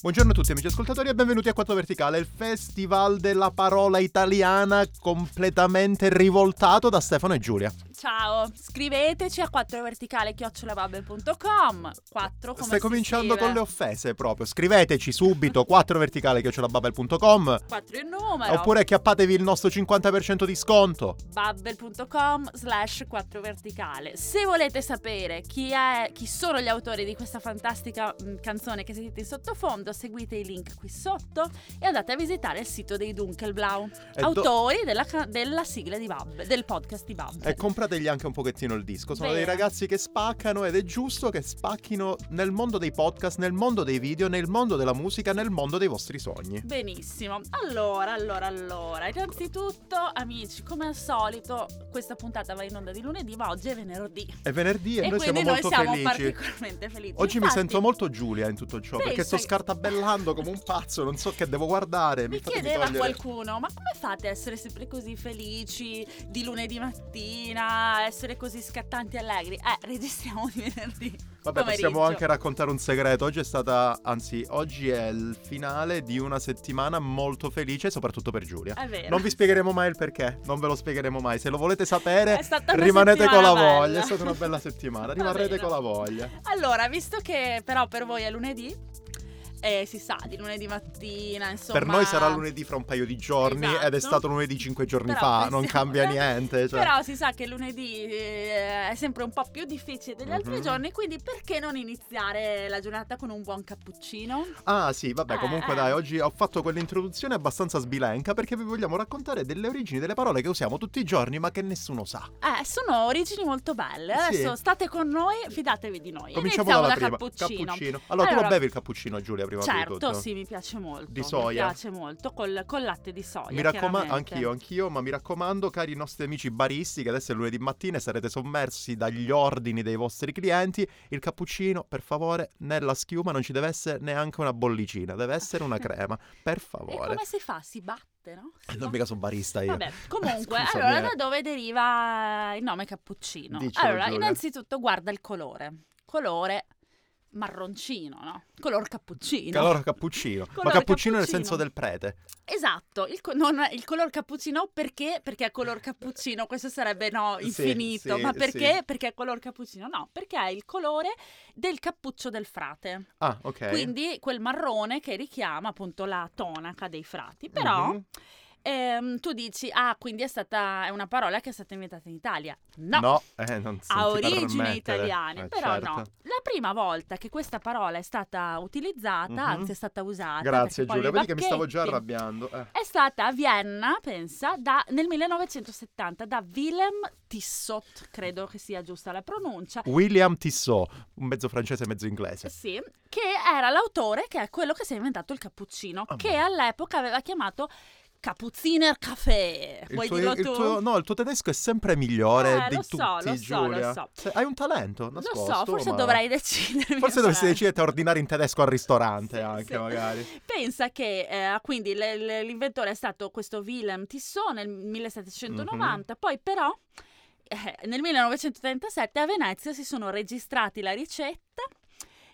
Buongiorno a tutti amici ascoltatori e benvenuti a Quattro Verticale, il festival della parola italiana completamente rivoltato da Stefano e Giulia. Scriveteci a 4verticale.com 4 come Stai cominciando scrive? con le offese proprio. Scriveteci subito 4verticale.com Quattro il numero oppure chiappatevi il nostro 50% di sconto. babbel.com slash 4 verticale se volete sapere chi, è, chi sono gli autori di questa fantastica mh, canzone che sentite in sottofondo seguite i link qui sotto e andate a visitare il sito dei Dunkelblau E do- autori della, della sigla di Babbel del podcast di Babbel E comprategli anche un pochettino il disco. Sono dei Vero. ragazzi che spaccano ed è giusto che spacchino nel mondo dei podcast, nel mondo dei video, nel mondo della musica, nel mondo dei vostri sogni. Benissimo, allora, allora, allora, innanzitutto amici, come al solito, questa puntata va in onda di lunedì, ma oggi è venerdì. È venerdì e, E noi siamo noi molto siamo felici. particolarmente felici. Oggi mi Infatti, sento molto Giulia in tutto ciò perché sto scartabellando come un pazzo, non so che devo guardare. Mi fatemi chiedeva togliere- qualcuno, ma come fate a essere sempre così felici di lunedì mattina, essere così scattanti e allegri? Eh, registriamo di venerdì. Vabbè, possiamo anche raccontare un segreto. Oggi è stata, anzi, oggi è il finale di una settimana molto felice, soprattutto per Giulia. È vero. Non vi spiegheremo mai il perché, non ve lo spiegheremo mai. Se lo volete sapere, rimanete con la settimana voglia. bella. È stata una bella settimana, rimarrete con la voglia. Allora, visto che però per voi è lunedì, eh, si sa, di lunedì mattina, insomma... Per noi sarà lunedì fra un paio di giorni ed è Esatto. stato lunedì cinque giorni Però fa, non pensiamo- cambia niente. Cioè. Però si sa che lunedì eh, è sempre un po' più difficile degli altri Mhm. giorni, quindi perché non iniziare la giornata con un buon cappuccino? Ah sì, vabbè, Eh, comunque eh. dai, oggi ho fatto quell'introduzione abbastanza sbilenca perché vi vogliamo raccontare delle origini delle parole che usiamo tutti i giorni ma che nessuno sa. Eh, sono origini molto belle. Sì. Adesso state con noi, fidatevi di noi. Cominciamo Iniziamo dalla da prima. cappuccino. Allora, tu lo Allora, bevi il cappuccino, Giulia, prima di Certo, tutto? sì, mi piace molto. Di soia? Mi piace molto, col, col latte di soia. Mi raccomando, anch'io, anch'io, ma mi raccomando, cari nostri amici baristi, che adesso è lunedì mattina e sarete sommersi dagli ordini dei vostri clienti, il cappuccino, per favore, nella schiuma non ci deve essere neanche una bollicina, deve essere una crema, per E favore. come si fa? Si batte, no? Si Non batte. mica sono barista io. Vabbè, comunque, Scusami, allora eh. da dove deriva il nome cappuccino? Dicelo, allora, Giulia. innanzitutto guarda il colore. Colore marroncino, no? Color cappuccino. Calore cappuccino. ma Colore cappuccino nel cappuccino. senso del prete. Esatto, il, co- non- il color cappuccino perché? Perché è color cappuccino, questo sarebbe no, Sì, infinito, sì, ma perché? sì. Perché è color cappuccino? No, perché è il colore del cappuccio del frate. Ah, ok. Quindi quel marrone che richiama appunto la tonaca dei frati. Però Mhm. Ehm, tu dici, ah, quindi è stata è una parola che è stata inventata in Italia. No. No, eh, non si Ha permettere. italiane, Eh, però certo. no. La prima volta che questa parola è stata utilizzata, Mhm. anzi è stata usata, Grazie Giulia, vedi che mi stavo già arrabbiando. eh. è stata a Vienna, pensa, da- nel 1970 da Willem Tissot, credo che sia giusta la pronuncia. William Tissot, un mezzo francese e mezzo inglese. Sì, che era l'autore che è quello che si è inventato il cappuccino, Ah, che all'epoca aveva chiamato Cappucciner Café. Il Vuoi tuo, dirlo il tu? tuo- no, il tuo tedesco è sempre migliore Eh, di lo tutti, so, lo so, lo Giulia. so. Hai un talento Lo nascosto. so, forse ma- dovrei decidermi. Forse dovresti decidere a ordinare in tedesco al ristorante Sì, anche, sì. magari. Pensa che eh, quindi le- le- l'inventore è stato questo Willem Tissot nel 1790, Mhm. poi però eh, nel 1937 a Venezia si sono registrati la ricetta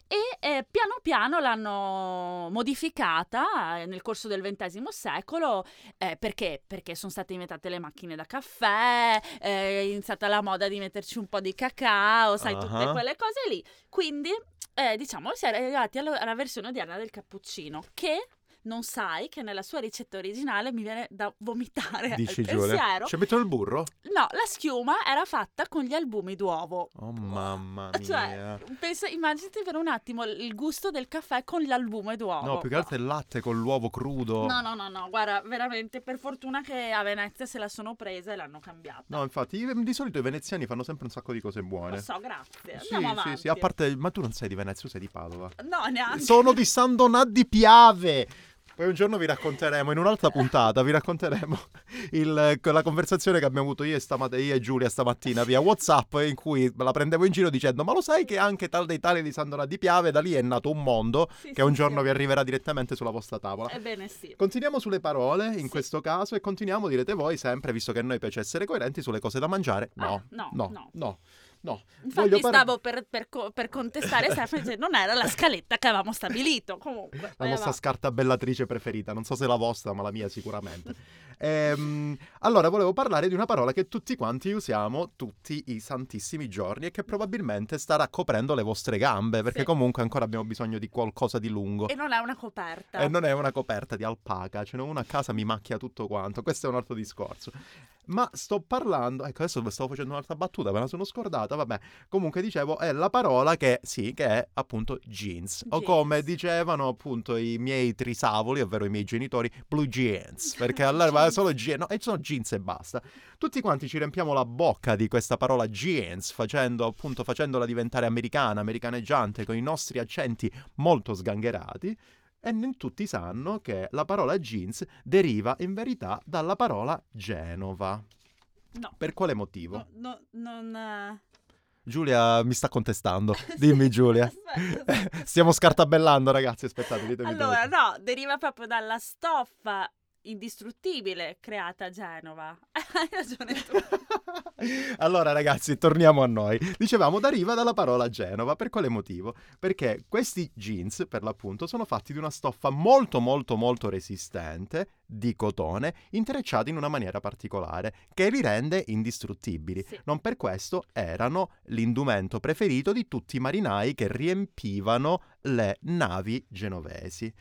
e eh, piano piano l'hanno modificata eh, nel corso del XX secolo eh, perché? Perché sono state inventate le macchine da caffè, eh, è iniziata la moda di metterci un po' di cacao, sai, tutte Ah. quelle cose lì. Quindi, eh, diciamo, si è arrivati alla, alla versione odierna del cappuccino che non sai che nella sua ricetta originale mi viene da vomitare Dici al Giulia. pensiero. Ci mettono il burro? No, la schiuma era fatta con gli albumi d'uovo. Oh mamma mia. Cioè, pensa, immaginati per un attimo il gusto del caffè con l'albume d'uovo. no, più che altro il latte con l'uovo crudo. No, no, no, no, guarda, veramente per fortuna che a Venezia se la sono presa e l'hanno cambiata. No, infatti, di solito i veneziani fanno sempre un sacco di cose buone. Lo so, grazie. Sì, Andiamo sì, avanti. sì, a parte, ma tu non sei di Venezia, tu sei di Padova. No, neanche. Sono di San Donà di Piave. Poi un giorno vi racconteremo, in un'altra puntata, vi racconteremo il- la conversazione che abbiamo avuto io e, stamat- io e Giulia stamattina via Whatsapp in cui la prendevo in giro dicendo ma lo sai che anche tal dei tali di San Donà di Piave da lì è nato un mondo Sì, che sì, un giorno sì. vi arriverà direttamente sulla vostra tavola. Ebbene sì. Continuiamo sulle parole in questo caso e continuiamo, direte voi, sempre, visto che a noi piace essere coerenti, sulle cose da mangiare. No, Ah, no, no, no. no. No. Infatti par- stavo per, per per contestare Stefano e dice, non era la scaletta che avevamo stabilito. Comunque, La nostra avanti. scarta bellatrice preferita, non so se la vostra, ma la mia sicuramente. Ehm, allora, volevo parlare di una parola che tutti quanti usiamo tutti i santissimi giorni e che probabilmente starà coprendo le vostre gambe, perché Sì. comunque ancora abbiamo bisogno di qualcosa di lungo. E non è una coperta. E non è una coperta di alpaca, ce n'è una a casa, mi macchia tutto quanto. Questo è un altro discorso. Ma sto parlando, ecco adesso stavo facendo un'altra battuta, me la sono scordata, vabbè. Comunque dicevo, è la parola che, sì, che è appunto jeans. O Jeans. come dicevano appunto i miei trisavoli, ovvero i miei genitori, blue jeans. Perché allora Jeans. solo jeans, no, e sono jeans e basta. Tutti quanti ci riempiamo la bocca di questa parola jeans, facendo appunto, facendola diventare americana, americaneggiante, con i nostri accenti molto sgangherati. E non tutti sanno che la parola jeans deriva in verità dalla parola Genova. No. Per quale motivo? No, no, non... eh, Giulia mi sta contestando. Dimmi Giulia. Aspetta. Stiamo scartabellando ragazzi, aspettate, ditemi Allora, no, deriva proprio dalla stoffa indistruttibile creata a Genova. Hai ragione tu. allora ragazzi, torniamo a noi. Dicevamo deriva dalla parola Genova, per quale motivo? Perché questi jeans, per l'appunto, sono fatti di una stoffa molto molto molto resistente, di cotone, intrecciati in una maniera particolare, che li rende indistruttibili. Sì. Non per questo erano l'indumento preferito di tutti i marinai che riempivano le navi genovesi.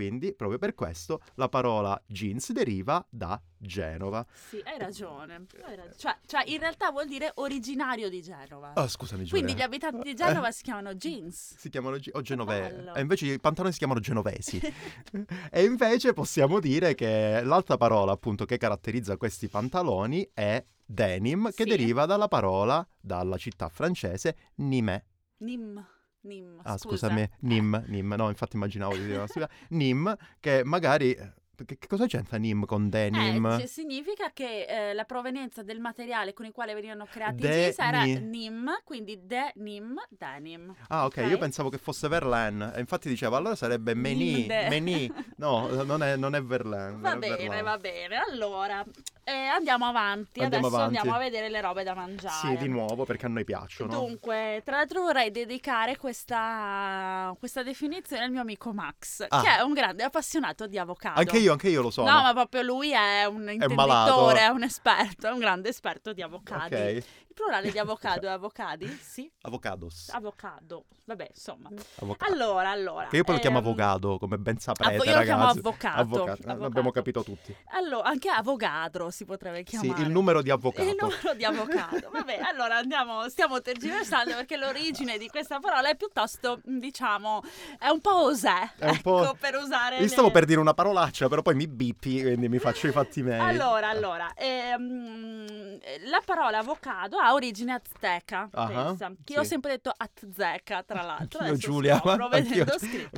Quindi, proprio per questo, la parola jeans deriva da Genova. Sì, hai ragione. hai rag- Cioè, cioè, in realtà vuol dire originario di Genova. Oh, scusami Giulia. Quindi gli abitanti di Genova si chiamano jeans. Si chiamano o genovesi. bello. E invece i pantaloni si chiamano genovesi. e invece possiamo dire che l'altra parola, appunto, che caratterizza questi pantaloni è denim, che Sì. deriva dalla parola, dalla città francese, Nîmes. Nim. Nim. Ah, scusa. scusami, Nîmes, Nîmes. No, infatti immaginavo di dire una stupidaggine. Nîmes, che magari... Che, che cosa c'entra Nîmes con denim? Eh, cioè, significa che eh, la provenienza del materiale con il quale venivano creati i jeans era ni- nim, quindi denim, denim. Ah, ok, ok? io pensavo che fosse Verlaine. E infatti dicevo, allora sarebbe Meni. Meni. No, non è, non è Verlaine. Va bene, Verlaine. va bene. Allora, eh, andiamo avanti. Andiamo Adesso avanti. andiamo a vedere le robe da mangiare. Sì, di nuovo perché a noi piacciono. Dunque, tra l'altro vorrei dedicare questa, questa definizione al mio amico Max, Ah. che è un grande appassionato di avocado. Anche io, anche io lo sono. No, ma proprio lui è un intenditore, è un esperto, è un grande esperto di avocadi. Ok. Il plurale di avocado è avocadi? Sì. Avocados. Avocado. Vabbè, insomma. Avocado. Allora, allora. Che io poi lo chiamo ehm, avocado, come ben saprete, avo- io lo chiamo ragazzi. avvocato. Avvocato. Eh, Avvocato. L'abbiamo capito tutti. Allora, anche avogadro si potrebbe chiamare. Sì, il numero di avvocato. Il numero di avocado. Vabbè, allora andiamo, stiamo tergiversando perché l'origine di questa parola è piuttosto, diciamo, è un po' osè. È un po'- ecco, per usare Io le- stavo per dire una parolaccia, però poi mi bippi, quindi mi faccio i fatti miei. Allora, allora, ehm, la parola avocado ha origine azteca, Ah, pensa. Che sì. io ho sempre detto azteca, tra l'altro. Adesso Giulia, scopro ma anch'io.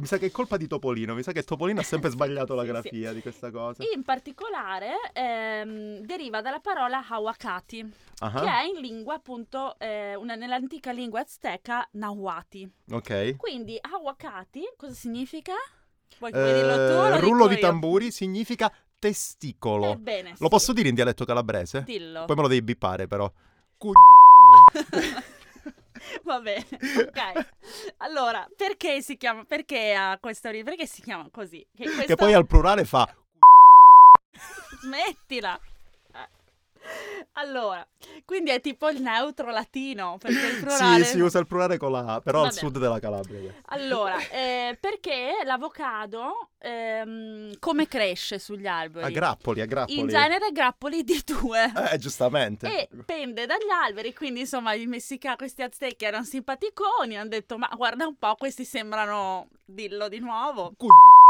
Mi sa che è colpa di Topolino, mi sa che Topolino ha sempre sbagliato la Sì, sì. grafia di questa cosa. In particolare ehm, deriva dalla parola hawakati, Ah, che è in lingua appunto, eh, una- nell'antica lingua azteca, nahuati. Ok. Quindi hawakati cosa significa? Vuoi, Eh, dirlo tu rullo di io? tamburi significa testicolo. Ebbene, Lo sì. posso dire in dialetto calabrese? Dillo. Poi me lo devi bippare però. Coglioni. Va bene, ok. Allora, perché si chiama, perché ha questo ori- perché si chiama così? Che, che questo- poi al plurale fa Smettila. Eh. Allora, quindi è tipo il neutro latino, perché il plurale... Sì, si usa il plurale con la A, però al Vabbè. sud della Calabria. Allora, eh, perché l'avocado ehm, come cresce sugli alberi? A grappoli, a grappoli. In genere grappoli di due. Eh, giustamente. E pende dagli alberi, quindi insomma i messicani, questi aztechi erano simpaticoni, hanno detto ma guarda un po', questi sembrano, dillo di nuovo, Coglioni.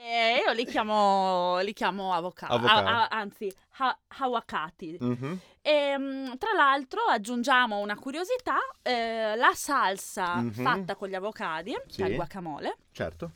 E io li chiamo, li chiamo avocado, Avocado. a- a- anzi ha- hawakati. Mhm. E, mm, tra l'altro aggiungiamo una curiosità, eh, la salsa Mhm. fatta con gli avocadi, Sì. cioè il guacamole, Certo.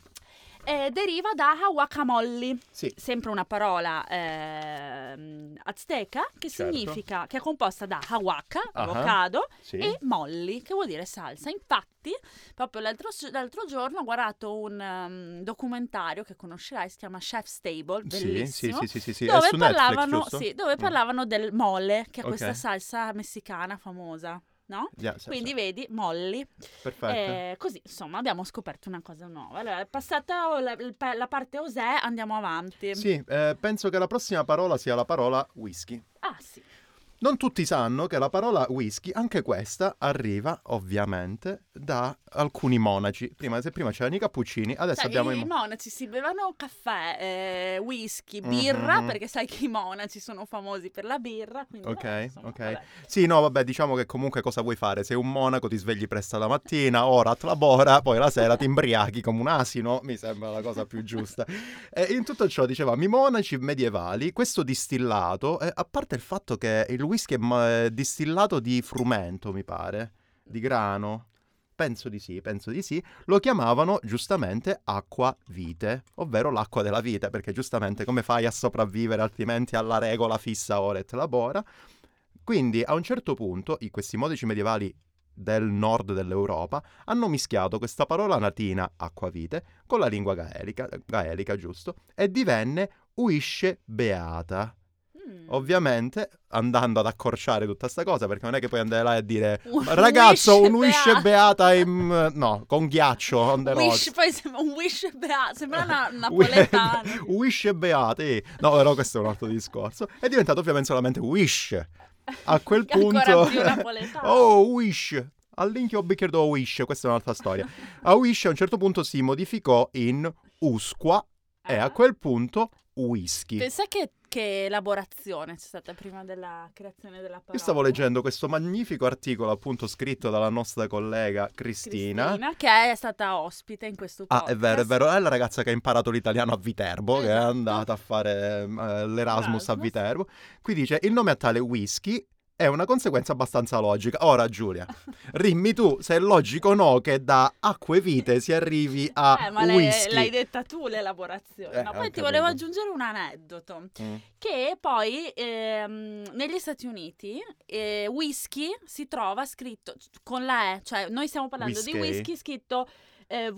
Eh, deriva da hawakamolli, Sì. sempre una parola ehm, azteca che Certo. significa, che è composta da hawaka, Ah. avocado, Sì. e molli, che vuol dire salsa. Infatti, proprio l'altro, l'altro giorno ho guardato un um, documentario che conoscerai, si chiama Chef's Table, Sì, sì, bellissimo. sì, sì, sì, sì. Dove Netflix, parlavano, sì, dove Mm. parlavano del mole, che è Ok. questa salsa messicana famosa. No? Yeah, sì, Quindi sì. vedi, molli. Perfetto. Eh, così, insomma, abbiamo scoperto una cosa nuova. Allora, è passata la, la parte Osè, andiamo avanti. Sì, eh, penso che la prossima parola sia la parola whisky. Ah, sì. Non tutti sanno che la parola whisky, anche questa, arriva ovviamente da alcuni monaci. Prima, se prima c'erano i cappuccini, adesso Sai, abbiamo i, i mo- monaci si bevano caffè, eh, whisky, birra, Mhm. perché sai che i monaci sono famosi per la birra. Quindi, Ok, vabbè, insomma, ok. vabbè. Sì, no, vabbè, diciamo che comunque cosa vuoi fare? Sei un monaco, ti svegli presto la mattina, ora labora, poi la sera ti imbriachi come un asino, mi sembra la cosa più giusta. E in tutto ciò, dicevamo, i monaci medievali, questo distillato, eh, a parte il fatto che il whisky è ma- distillato di frumento, mi pare, di grano. Penso di sì, penso di sì. Lo chiamavano giustamente acqua vite, ovvero l'acqua della vite, perché giustamente come fai a sopravvivere altrimenti alla regola fissa ora et labora? Quindi a un certo punto questi modici medievali del nord dell'Europa hanno mischiato questa parola latina acquavite con la lingua gaelica, gaelica giusto, e divenne uisce beata. Mm. Ovviamente andando ad accorciare tutta sta cosa, perché non è che puoi andare là e dire Un ragazzo wish un uisce beata." beata in... no, con ghiaccio on the Wish, rocks. poi sembra un wish beato, sembra una napoletana. Wish e beate. No, però questo è un altro discorso. È diventato ovviamente solamente wish. A quel punto... oh, wish. All'inchio ho bicchiere wish, questa è un'altra storia. A wish a un certo punto si modificò in usqua e a Ah. quel punto whisky. Pensa che, che elaborazione c'è stata prima della creazione della parola. Io stavo leggendo questo magnifico articolo appunto scritto dalla nostra collega Cristina. Cristina, che è stata ospite in questo Ah, podcast. è vero, è vero, è la ragazza che ha imparato l'italiano a Viterbo, che è Esatto. andata a fare eh, l'Erasmus a Erasmus. Viterbo. Qui dice, il nome a tale whisky è una conseguenza abbastanza logica. Ora, Giulia, rimmi tu se è logico o no che da acque vite si arrivi a Eh, ma whisky. l'hai detta tu l'elaborazione. Eh, no, poi ti volevo aggiungere un aneddoto. Mm. Che poi ehm, negli Stati Uniti eh, whisky si trova scritto con la E, cioè noi stiamo parlando di Whiskey. whisky scritto eh,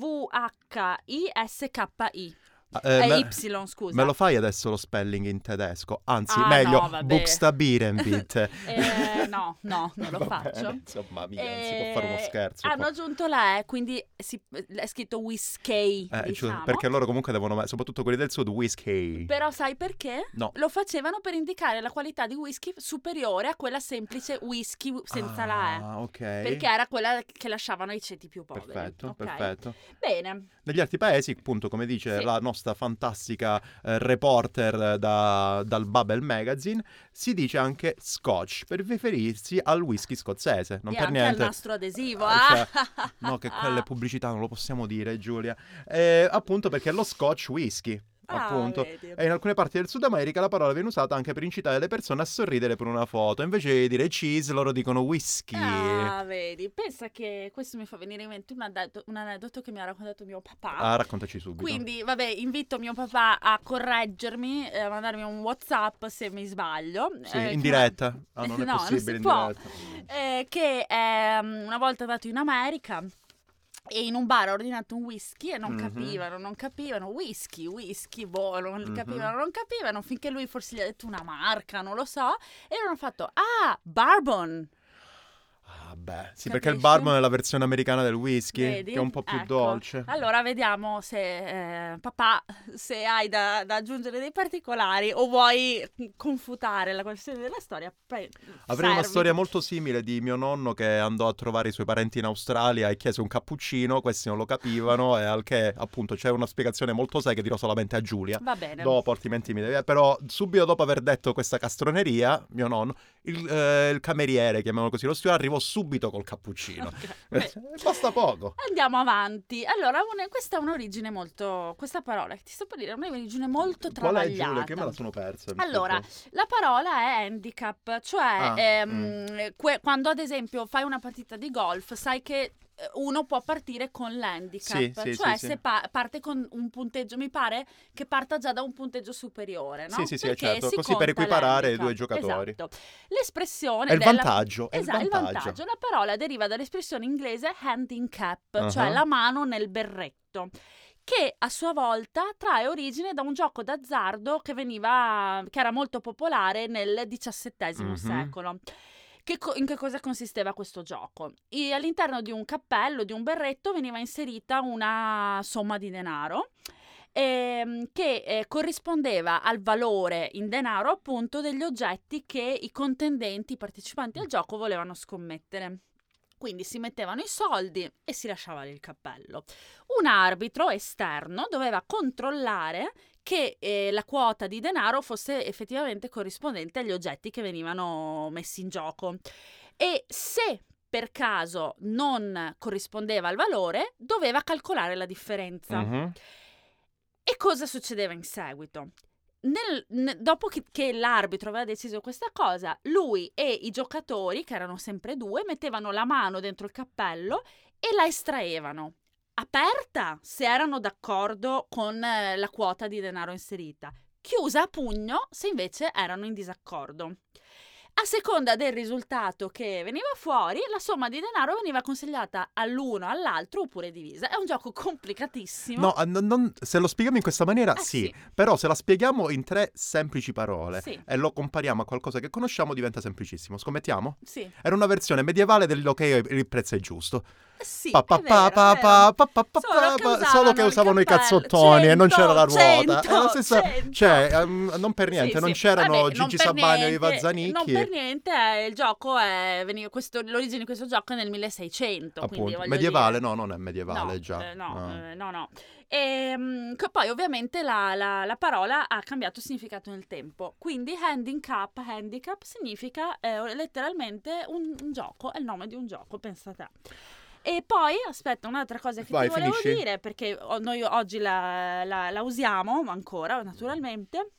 V-H-I-S-K-I. Ah, eh, Eh, me- Y, scusa. Me lo fai adesso lo spelling in tedesco? Anzi, Ah, meglio, no, vabbè. Bitte. Eh, no, no, non lo Va bene, faccio. Insomma, mica, non si Eh, può fare uno scherzo. Hanno aggiunto la E, quindi si- è scritto whisky, Eh, diciamo. perché loro comunque devono, soprattutto quelli del sud, whisky. Però sai perché? No. Lo facevano per indicare la qualità di whisky superiore a quella semplice whisky senza la E. Ah, ok. Perché era quella che lasciavano i ceti più poveri. Perfetto, ok? perfetto. Bene. Negli altri paesi, appunto, come dice Sì. la nostra fantastica eh, reporter da- dal Bubble Magazine, si dice anche scotch per riferirsi al whisky scozzese. Non e per niente. al nastro adesivo. Ah, cioè, ah. No, che quelle pubblicità non lo possiamo dire, Giulia. Eh, appunto perché è lo scotch whisky. Ah, appunto. vedi. E in alcune parti del Sud America la parola viene usata anche per incitare le persone a sorridere per una foto. Invece di dire cheese, loro dicono whisky. Ah, vedi, pensa che questo mi fa venire in mente un aneddoto, un aneddoto che mi ha raccontato mio papà. Ah, raccontaci subito. Quindi, vabbè, invito mio papà a correggermi, eh, a mandarmi un WhatsApp se mi sbaglio. Sì, eh, in diretta. Ah, non è No, non possibile si in può. diretta. eh, che ehm, una volta andato in America e in un bar ha ordinato un whisky e non Mhm. capivano, non capivano, whisky, whisky, boh, non Mhm. capivano, non capivano, finché lui forse gli ha detto una marca, non lo so, e loro hanno fatto, ah, bourbon, Beh, sì, perché il Capisci? bourbon è la versione americana del whisky, vedi? che è un po' più Ecco. dolce. Allora vediamo se, eh, papà, se hai da, da aggiungere dei particolari o vuoi confutare la questione della storia. pre- Avrei una servi. storia molto simile di mio nonno che andò a trovare i suoi parenti in Australia e chiese un cappuccino, questi non lo capivano e al che appunto c'è una spiegazione molto seria che dirò solamente a Giulia. Va bene. Dopo, altrimenti mi devi... Però subito dopo aver detto questa castroneria, mio nonno, il, eh, il cameriere, chiamiamolo così, lo steward, arrivò subito col cappuccino. Ok, beh. Basta poco. Andiamo avanti. Allora, una- questa è un'origine molto. Questa parola che ti sto per dire è un'origine molto Qual è travagliata. Giulia? Che me la sono persa. Allora, la parola è handicap, cioè Ah, ehm, que- quando ad esempio fai una partita di golf, sai che eh, uno può partire con l'handicap, Sì, sì, cioè sì, sì. se pa- parte con un punteggio, mi pare che parta già da un punteggio superiore, no? Sì, sì, sì, Perché certo, si così per equiparare i due giocatori. Esatto. L'espressione È il della- vantaggio, è il Esatto, vantaggio. La parola deriva dall'espressione inglese hand in cap, cioè Uh-huh. la mano nel berretto che a sua volta trae origine da un gioco d'azzardo che veniva che era molto popolare nel XVII Mhm. secolo Che co- in che cosa consisteva questo gioco? E all'interno di un cappello, di un berretto, veniva inserita una somma di denaro ehm, che eh, corrispondeva al valore in denaro appunto degli oggetti che i contendenti, i partecipanti al gioco volevano scommettere. Quindi si mettevano i soldi e si lasciava lì il cappello. Un arbitro esterno doveva controllare che eh, la quota di denaro fosse effettivamente corrispondente agli oggetti che venivano messi in gioco. E se per caso non corrispondeva al valore, doveva calcolare la differenza. Mhm. E cosa succedeva in seguito? Nel- ne- dopo che, che l'arbitro aveva deciso questa cosa, lui e i giocatori, che erano sempre due, mettevano la mano dentro il cappello e la estraevano. Aperta se erano d'accordo con eh, la quota di denaro inserita, chiusa a pugno se invece erano in disaccordo. A seconda del risultato che veniva fuori, la somma di denaro veniva consigliata all'uno, all'altro oppure divisa. È un gioco complicatissimo. No, non- non- se lo spieghiamo in questa maniera, Eh, sì. sì. Però se la spieghiamo in tre semplici parole Sì. e lo compariamo a qualcosa che conosciamo, diventa semplicissimo. Scommettiamo? Sì. Era una versione medievale dell'ok, il prezzo è giusto. Sì, Pa, pa, pa, pa, pa, pa, pa, Solo che solo che usavano i cazzottoni e non c'era la 100, ruota. È la stessa, 100. cioè, ehm, non per niente, Sì, non sì. c'erano Vabbè, Gigi per Sabagno e i Vazzanicchi. Non per niente, eh, il gioco è veniva questo, l'origine di questo gioco è nel 1600, quindi Appunto, medievale? dire- No, non è medievale no, già. eh, no, Ah. eh, no, no. E, mm, che poi ovviamente la, la- la parola ha cambiato significato nel tempo. Quindi handicap, handicap significa eh, letteralmente un, un gioco, è il nome di un gioco, pensa te. E poi, aspetta, un'altra cosa che Vai, ti volevo finisci. dire, perché noi oggi la, la- la usiamo ancora, naturalmente.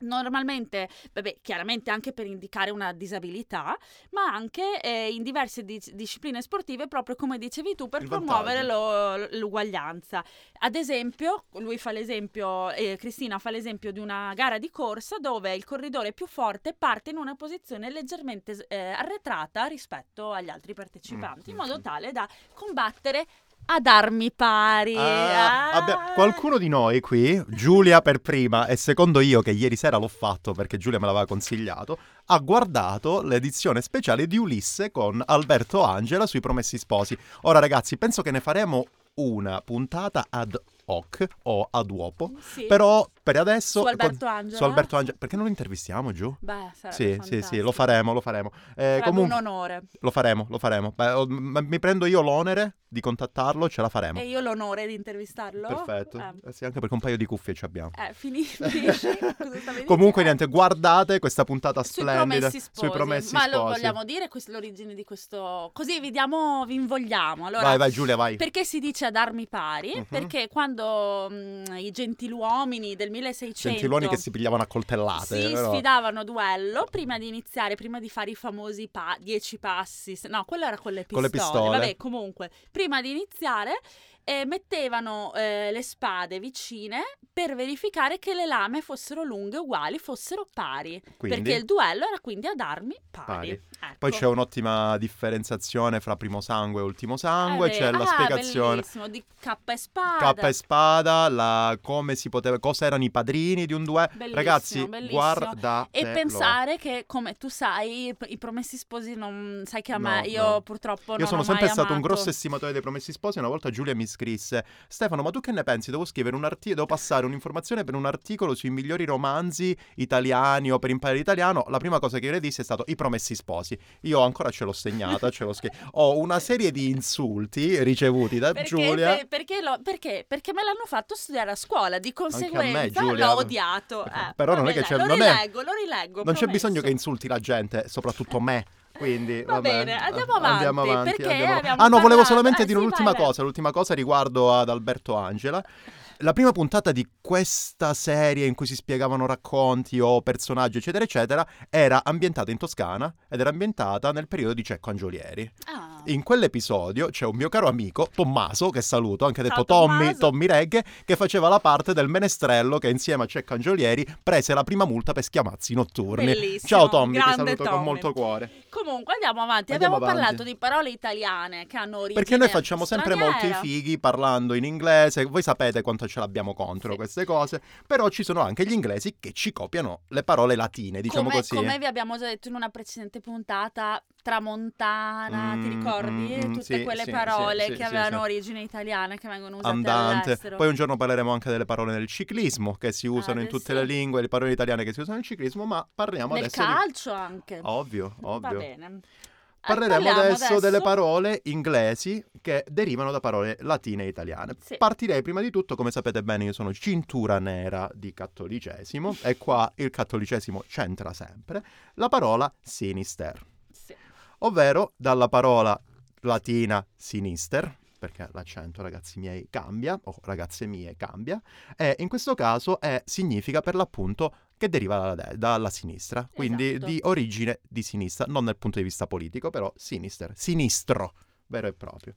Normalmente, vabbè, chiaramente anche per indicare una disabilità, ma anche eh, in diverse dis- discipline sportive, proprio come dicevi tu, per Il promuovere lo- l'uguaglianza. Ad esempio, lui fa l'esempio, eh, Cristina fa l'esempio di una gara di corsa dove il corridore più forte parte in una posizione leggermente eh, arretrata rispetto agli altri partecipanti, Mm, in modo tale da combattere ad armi pari. Ah, Ah. vabbè, qualcuno di noi qui, Giulia per prima e secondo io che ieri sera l'ho fatto perché Giulia me l'aveva consigliato, ha guardato l'edizione speciale di Ulisse con Alberto Angela sui Promessi Sposi. Ora ragazzi, penso che ne faremo una puntata ad hoc o ad uopo, Sì. però per adesso... Su Alberto Angela? Su Alberto Angela, perché non lo intervistiamo giù? Beh, Sì, sì, sì, lo faremo, lo faremo. Eh, comunque, un onore. lo faremo, lo faremo. Beh, mi prendo io l'onere di contattarlo, ce la faremo. E io l'onore di intervistarlo. Perfetto. Eh, Eh sì, anche perché un paio di cuffie ci abbiamo. eh, fini- finisci? Comunque niente, guardate questa puntata Sui splendida promessi sposi. sui promessi Ma lo sposi. vogliamo dire quest- l'origine di questo... Così vi diamo, vi invogliamo. Allora, Vai, vai Giulia, vai. Perché si dice ad armi pari? Mhm. Perché quando mh, i gentiluomini del 1600 Gentiloni che si pigliavano a coltellate. si però- sfidavano a duello prima di iniziare, prima di fare i famosi pa- dieci passi. No, quello era con le Con pistole. le pistole. Vabbè, comunque, prima di iniziare eh, mettevano eh, le spade vicine per verificare che le lame fossero lunghe, uguali, fossero pari. Quindi, Perché il duello era quindi ad armi pari. Pari. Ecco. Poi c'è un'ottima differenziazione fra primo sangue e ultimo sangue, Eh, c'è beh, la ah, spiegazione di cappa e spada. K e spada, la- come si poteva, cosa erano i padrini di un duello. Ragazzi, guardatelo. E pensare che, come tu sai, i- promessi sposi non sai che a me, No, io no. purtroppo non Io sono sempre mai stato un amato. grosso estimatore dei promessi sposi. Una volta Giulia mi scrisse: Stefano, ma tu che ne pensi? Devo scrivere un articolo, devo passare un'informazione per un articolo sui migliori romanzi italiani o per imparare l'italiano. La prima cosa che io le dissi è stato i promessi sposi. Io ancora ce l'ho segnata, ce l'ho scritto. Ho una serie di insulti ricevuti da Perché, Giulia. per- perché, lo- perché? Perché me l'hanno fatto studiare a scuola, di me, conseguenza Giulia. l'ho odiato. eh. Però non è che c'è- lo è- rileggo, lo rileggo. Non c'è promesso. bisogno che insulti la gente, soprattutto me. Quindi, Va vabbè, bene, andiamo avanti, andiamo avanti, perché andiamo avanti. Ah, no, volevo solamente eh, dire sì, un'ultima vai. cosa. L'ultima cosa riguardo ad Alberto Angela. La prima puntata di questa serie in cui si spiegavano racconti o personaggi, eccetera, eccetera, era ambientata in Toscana ed era ambientata nel periodo di Cecco Angiolieri. Ah. In quell'episodio c'è un mio caro amico, Tommaso, che saluto, anche detto Ciao, Tommy. Tommy Regge, che faceva la parte del menestrello che insieme a Cecco Angiolieri prese la prima multa per schiamazzi notturni. Bellissimo, Ciao Tommy, ti saluto con Tommy. molto cuore. Comunque andiamo avanti. Andiamo Abbiamo avanti. parlato di parole italiane che hanno origine Perché noi facciamo sempre molti fighi parlando in inglese, voi sapete quanto ce l'abbiamo contro Sì. queste cose, però ci sono anche gli inglesi che ci copiano le parole latine, diciamo come, così. come vi abbiamo già detto in una precedente puntata, tramontana, ti Mm, ricordi? mm, mm, Tutte sì, quelle sì, parole che avevano origine italiana, che vengono usate andante. all'estero. Poi un giorno parleremo anche delle parole nel ciclismo che si usano Ah, in tutte le lingue, le parole italiane che si usano nel ciclismo, ma parliamo Nel adesso di... calcio anche. Ovvio, Va ovvio. bene. Eh, Parleremo parliamo adesso, delle parole inglesi che derivano da parole latine e italiane. Sì. Partirei prima di tutto, come sapete bene, io sono cintura nera di cattolicesimo e qua il cattolicesimo c'entra sempre, la parola sinister, Sì. ovvero dalla parola latina sinister, perché l'accento ragazzi miei cambia, o ragazze mie cambia, e in questo caso è- significa per l'appunto che deriva dalla, de- dalla sinistra, quindi Esatto. di origine di sinistra, non dal punto di vista politico, però sinister, sinistro, vero e proprio.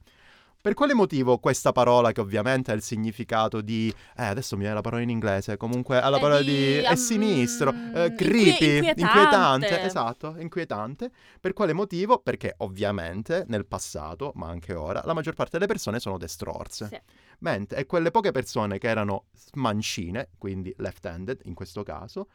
Per quale motivo questa parola, che ovviamente ha il significato di... Eh, adesso mi viene la parola in inglese, comunque ha la È parola di, di... è um, sinistro, eh, creepy, inquietante. inquietante, esatto, inquietante. Per quale motivo? Perché ovviamente nel passato, ma anche ora, la maggior parte delle persone sono destrorse. Sì. Mentre e quelle poche persone che erano mancine, quindi left-handed in questo caso,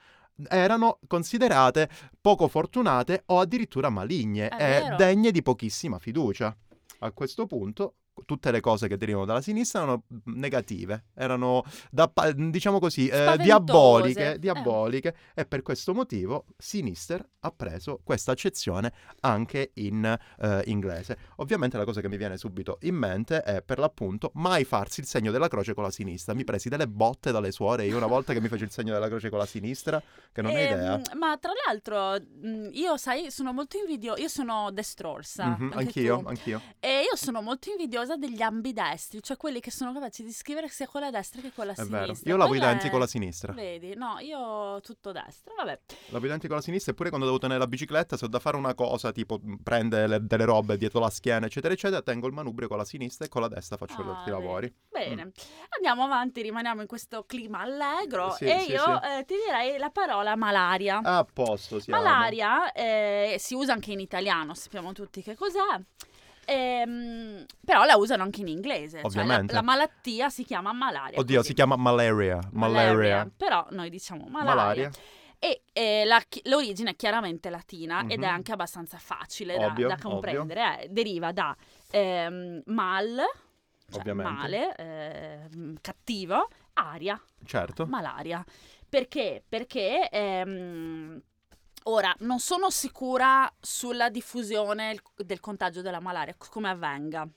erano considerate poco fortunate o addirittura maligne È e vero. degne di pochissima fiducia. A questo punto tutte le cose che derivano dalla sinistra erano negative, erano da diciamo così eh, Spaventose. diaboliche, Eh. diaboliche e per questo motivo Sinister ha preso questa accezione anche in eh, inglese. Ovviamente la cosa che mi viene subito in mente è per l'appunto mai farsi il segno della croce con la sinistra. Mi presi delle botte dalle suore io una volta che mi feci il segno della croce con la sinistra, che non hai Ehm, idea. Ma tra l'altro, mh, io sai, sono molto invidiosa. Io sono destrorsa. Mhm, anche anch'io, tu. anch'io. E io sono molto invidiosa degli ambidestri, cioè quelli che sono capaci di scrivere sia con la destra che con la È sinistra. vero. Io lavo i denti con la sinistra. Vedi, no, io tutto destro, vabbè. Lavo i denti con la sinistra eppure quando devo tenere la bicicletta, se ho da fare una cosa tipo prendere le- delle robe dietro la schiena, eccetera, eccetera, tengo il manubrio con la sinistra e con la destra faccio gli Ah, altri lavori. Bene, Mm. andiamo avanti, rimaniamo in questo clima allegro Sì, e sì, io sì. eh, ti direi la parola malaria. A posto, siamo. Malaria eh, si usa anche in italiano, sappiamo tutti che cos'è. Ehm, però la usano anche in inglese. Cioè la, Ovviamente. la malattia si chiama malaria. Oddio, così. si chiama malaria. Malaria. Però noi diciamo malaria. Malaria. E eh, la l'origine è chiaramente latina ed è Mhm. anche abbastanza facile da, Ovvio, da comprendere. eh. deriva da ehm, mal, cioè Ovviamente. male, ehm, cattivo, aria, Certo. malaria. Perché? Perché ehm, ora non sono sicura sulla diffusione del contagio della malaria, come avvenga.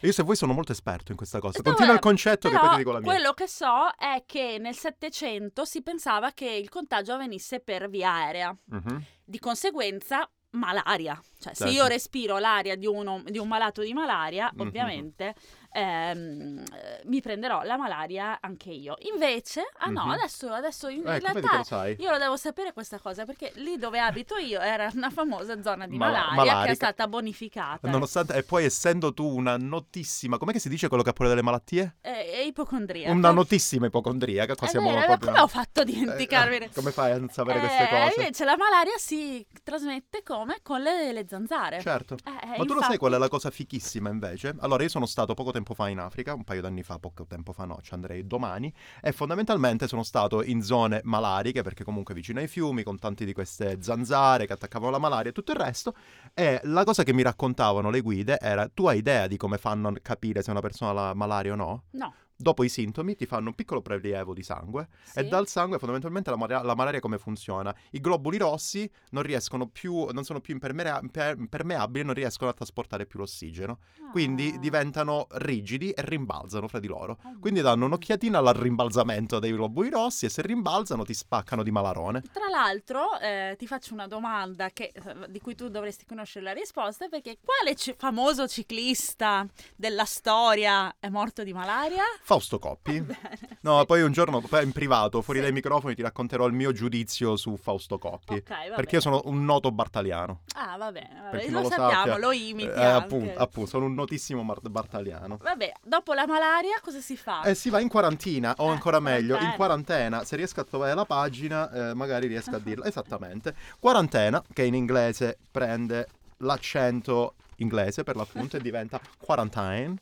Io se vuoi sono molto esperto in questa cosa. Continua il concetto che Però poi ti dico la mia. quello che so è che nel Settecento si pensava che il contagio avvenisse per via aerea. Mhm. Di conseguenza, malaria. Cioè, se Certo. io respiro l'aria di, uno- di un malato di malaria, Mhm. ovviamente ehm, eh, mi prenderò la malaria anche io. Invece, ah no, Mhm. adesso, adesso in che realtà io lo devo sapere questa cosa perché lì dove abito io era una famosa zona di Mala- malaria che malarica. è stata bonificata. Nonostante, e poi essendo tu una notissima, com'è che si dice quello che ha pure delle malattie? Eh, è ipocondriaca. Una notissima ipocondriaca. Qua È siamo vero, ma proprio- come ho fatto a dimenticarmi? Eh, come fai a non sapere Eh, queste cose? Invece la malaria si trasmette come? Con le, le zanzare. Certo. Eh, eh, Ma tu lo sai infatti- qual è la cosa fichissima invece? Allora, io sono stato poco tempo fa in Africa, un paio d'anni fa, poco tempo fa no, ci andrei domani, e fondamentalmente sono stato in zone malariche, perché comunque vicino ai fiumi, con tanti di queste zanzare che attaccavano la malaria e tutto il resto, e la cosa che mi raccontavano le guide era, tu hai idea di come fanno a capire se una persona ha la malaria o no? No. Dopo i sintomi ti fanno un piccolo prelievo di sangue e Sì. dal sangue fondamentalmente la, malaria- la malaria come funziona? I globuli rossi non riescono più, non sono più impermea- per- impermeabili e non riescono a trasportare più l'ossigeno. Quindi Ah. diventano rigidi e rimbalzano fra di loro. Oh, Quindi danno un'occhiatina al rimbalzamento dei globuli rossi e se rimbalzano ti spaccano di malarone. Tra l'altro, eh, ti faccio una domanda che- eh, di cui tu dovresti conoscere la risposta, perché quale ci- famoso ciclista della storia è morto di malaria? Fausto Coppi. Bene. No, poi un giorno in privato, fuori Sì. dai microfoni, ti racconterò il mio giudizio su Fausto Coppi. Ok, va Perché io sono un noto bartaliano. Ah, va bene, va bene. lo, lo sappiamo, sappia, lo imiti Eh, appunto, appunto, sono un notissimo bartaliano. Vabbè, dopo la malaria cosa si fa? Eh, si va in quarantina, o Ah. Eh, ancora meglio, in quarantena. quarantena. Se riesco a trovare la pagina, eh, magari riesco a dirla. Esattamente. Quarantena, che in inglese prende l'accento inglese per l'appunto e diventa quarantine.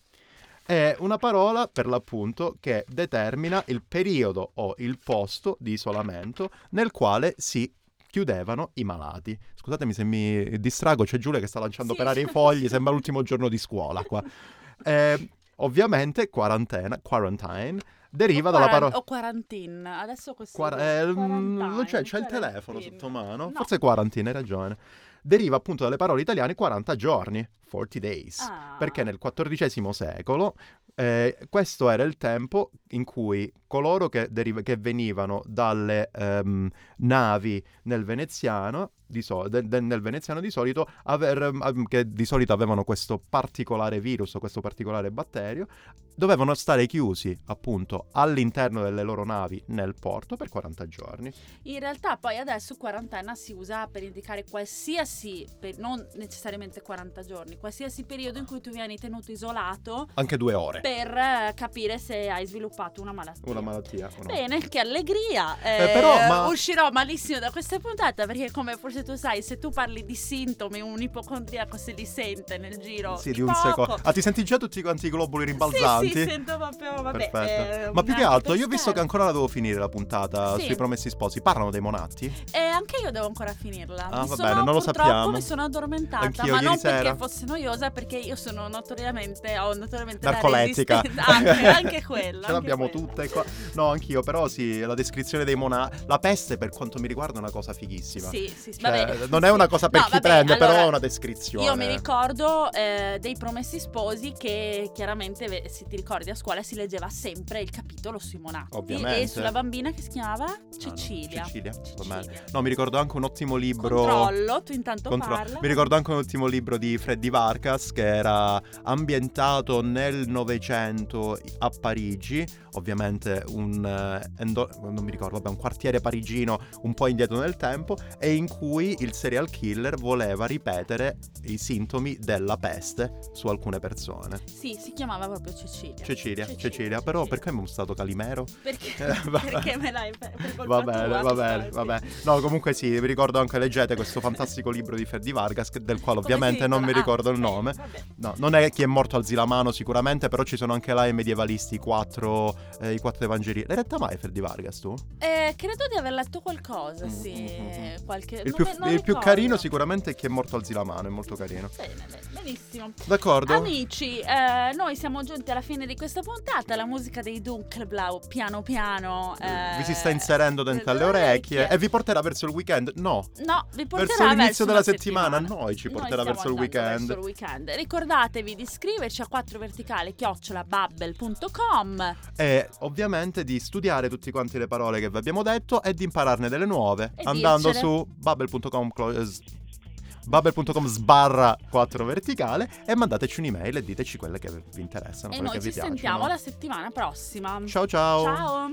È una parola per l'appunto che determina il periodo o il posto di isolamento nel quale si chiudevano i malati. Scusatemi se mi distrago, c'è Giulia che sta lanciando Sì. per aria i fogli, sembra l'ultimo giorno di scuola qua. Eh, ovviamente quarantena, quarantine, deriva O dalla quaran- parola... O quarantine, adesso questo... Quar- eh, quarantine, c'è, c'è il telefono quarantine. sotto mano. No. Forse quarantine, hai ragione. Deriva appunto dalle parole italiane 40 giorni, 40 days. Ah. Perché nel XIV secolo eh, questo era il tempo in cui coloro che, deriva- che venivano dalle ehm, navi nel veneziano, di so- de- de- nel veneziano di solito, aver- ehm, che di solito avevano questo particolare virus o questo particolare batterio, dovevano stare chiusi appunto all'interno delle loro navi nel porto per 40 giorni. In realtà poi adesso quarantena si usa per indicare qualsiasi, per- non necessariamente 40 giorni, qualsiasi periodo in cui tu vieni tenuto isolato Anche due ore. Per eh, capire se hai sviluppato una malattia. Una malattia no? Bene, che allegria! Eh, Eh, però, ma- Uscirò malissimo da questa puntata perché come forse tu sai, se tu parli di sintomi, un ipocondriaco se li sente nel giro Sì, di, di un secondo. Ah, ti senti già tutti quanti i globuli rimbalzanti? Sì, sì, sento proprio, vabbè. Eh, Ma più che altro, io ho visto che ancora la devo finire la puntata Sì. sui promessi sposi. Parlano dei monatti? E anche io devo ancora finirla. Ah, Mi va sono, bene, non lo sappiamo. mi sono addormentata, Anch'io ma non sera. perché fosse noiosa, perché io sono notoriamente ho notoriamente Narcolettica. Resistenza- anche, anche quello. Ce l'abbiamo tutte qua. No, anch'io, però sì, la descrizione dei monatti. La peste, per quanto mi riguarda, è una cosa fighissima. Sì, sì, sì, Cioè, vabbè. non è una cosa per No, chi vabbè, prende, però allora, è una descrizione. Io mi ricordo eh, dei promessi sposi che chiaramente, se ti ricordi a scuola, si leggeva sempre il capitolo sui monatti. Ovviamente. E sulla bambina che si chiamava Ah, no, Cecilia. Cecilia. Cecilia. No, mi ricordo anche un ottimo libro. Controllo, tu intanto Contro- parla. Mi ricordo anche un ultimo libro di Freddy Vargas che era ambientato nel Novecento a Parigi, ovviamente un, eh, endo- non mi ricordo, vabbè, un quartiere parigino un po' indietro nel tempo e in cui il serial killer voleva ripetere i sintomi della peste su alcune persone. Sì, si chiamava proprio Cecilia. Cecilia, Cecilia, però perché mi è stato Calimero? Perché, Eh, perché me l'hai per colpa Va bene, va bene, va bene. No, comunque sì, vi ricordo anche, leggete questo fantastico libro di Freddy Vargas, del quale Come ovviamente non mi ricordo Ah, il nome. vabbè. No, non è chi è morto al Zilamano sicuramente, però ci sono anche là i medievalisti, i quattro, eh, i quattro evangeli. L'hai letta mai Freddy Vargas tu? Eh, credo di aver letto qualcosa, Mm, sì. mm, mm. Qualche... Il non più, me- non il più carino sicuramente è chi è morto al Zilamano, è molto carino. Bene, bene, benissimo. D'accordo? Amici, eh, noi siamo giunti alla fine di questa puntata. La musica dei Dunkelblau, piano piano. eh, vi si sta inserendo dentro alle orecchie e vi porterà verso il weekend? No. No, vi porterà Verso l'inizio verso della una settimana, noi ci porterà stiamo verso il verso il weekend. Ricordatevi di iscriverci a 4 verticale chiocciolabubble.com E ovviamente di studiare tutte quante le parole che vi abbiamo detto e di impararne delle nuove E andando dircele. su bubble.com bubble.com sbarra 4 verticale e mandateci un'email e diteci quelle che vi interessano, E noi ci sentiamo la settimana prossima. Ciao ciao. Ciao.